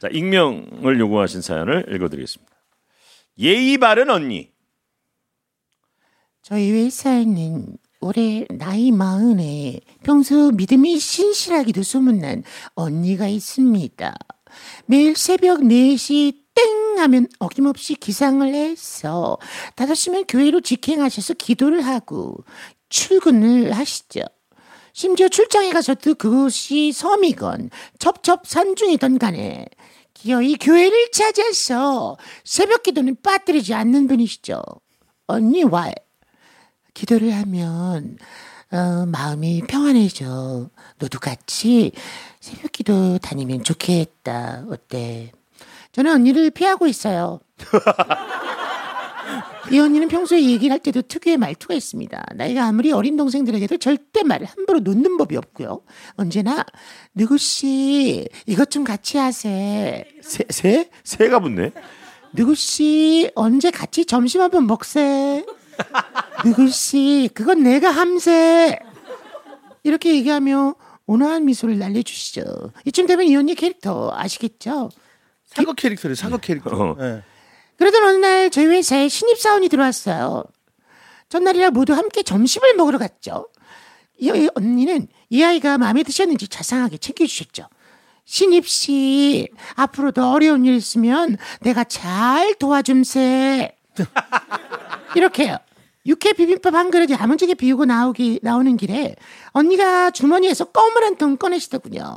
자, 익명을 요구하신 사연을 읽어드리겠습니다. 예의 바른 언니. 저희 회사에는 올해 나이 마흔에 평소 믿음이 신실하기도 소문난 언니가 있습니다. 매일 새벽 4시 땡 하면 어김없이 기상을 해서 5시면 교회로 직행하셔서 기도를 하고 출근을 하시죠. 심지어 출장에 가서도 그곳이 섬이건 첩첩산중이던 간에 기어이 교회를 찾아서 새벽 기도는 빠뜨리지 않는 분이시죠. 언니와 기도를 하면 어, 마음이 평안해져. 너도 같이 새벽 기도 다니면 좋겠다. 어때? 저는 언니를 피하고 있어요. 이 언니는 평소에 얘기를 할 때도 특유의 말투가 있습니다. 나이가 아무리 어린 동생들에게도 절대 말을 함부로 놓는 법이 없고요. 언제나 누구씨 이것 좀 같이 하세. 새, 새? 새가 붙네. 누구씨 언제 같이 점심 한번 먹세. 누구씨 그건 내가 함세. 이렇게 얘기하며 온화한 미소를 날려주시죠. 이쯤 되면 이 언니 캐릭터 아시겠죠? 사극 캐릭터래 사극 캐릭터. 어. 예. 그러던 어느 날 저희 회사에 신입사원이 들어왔어요. 전날이라 모두 함께 점심을 먹으러 갔죠. 이이 언니는 이 아이가 마음에 드셨는지 자상하게 챙겨주셨죠. 신입씨, 앞으로도 어려운 일 있으면 내가 잘 도와줌세. 이렇게요. 육회 비빔밥 한 그릇 야무지게 비우고 나오기, 나오는 길에 언니가 주머니에서 껌을 한 통 꺼내시더군요.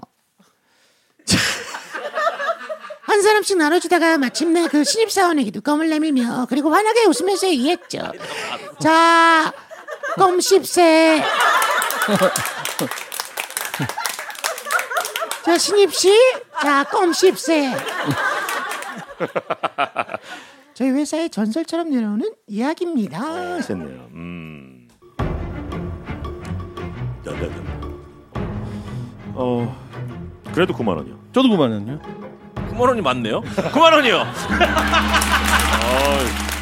한 사람씩 나눠주다가 마침내 그 신입사원에게도 껌을 내밀며 그리고 환하게 웃으면서 얘기했죠. 자, 껌 씹세. 자, 신입씨, 자, 껌 씹세. 저희 회사의 전설처럼 내려오는 이야기입니다. 됐네요. 음. 야야야. 어. 그래도 9만 원이요. 저도 9만 원요. 9만 원이 맞네요. 9만 원이요.